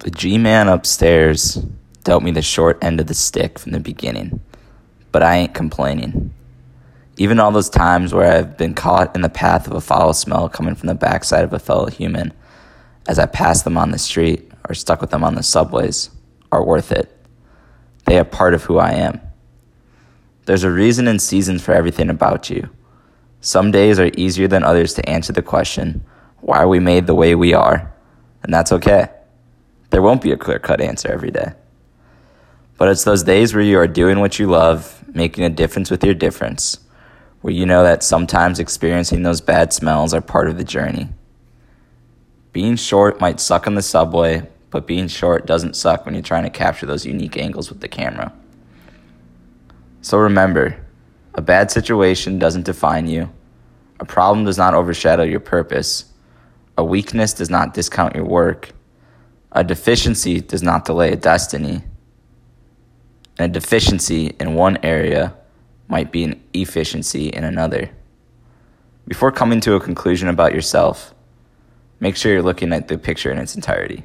The G man upstairs dealt me the short end of the stick from the beginning, but I ain't complaining. Even all those times where I've been caught in the path of a foul smell coming from the backside of a fellow human as I pass them on the street or stuck with them on the subways are worth it. They are part of who I am. There's a reason and season for everything about you. Some days are easier than others to answer the question, why are we made the way we are? And that's okay. There won't be a clear cut answer every day. But it's those days where you are doing what you love, making a difference with your difference, where you know that sometimes experiencing those bad smells are part of the journey. Being short might suck on the subway, but being short doesn't suck when you're trying to capture those unique angles with the camera. So remember, a bad situation doesn't define you. A problem does not overshadow your purpose. A weakness does not discount your work. A deficiency does not delay a destiny. And a deficiency in one area might be an efficiency in another. Before coming to a conclusion about yourself, make sure you're looking at the picture in its entirety.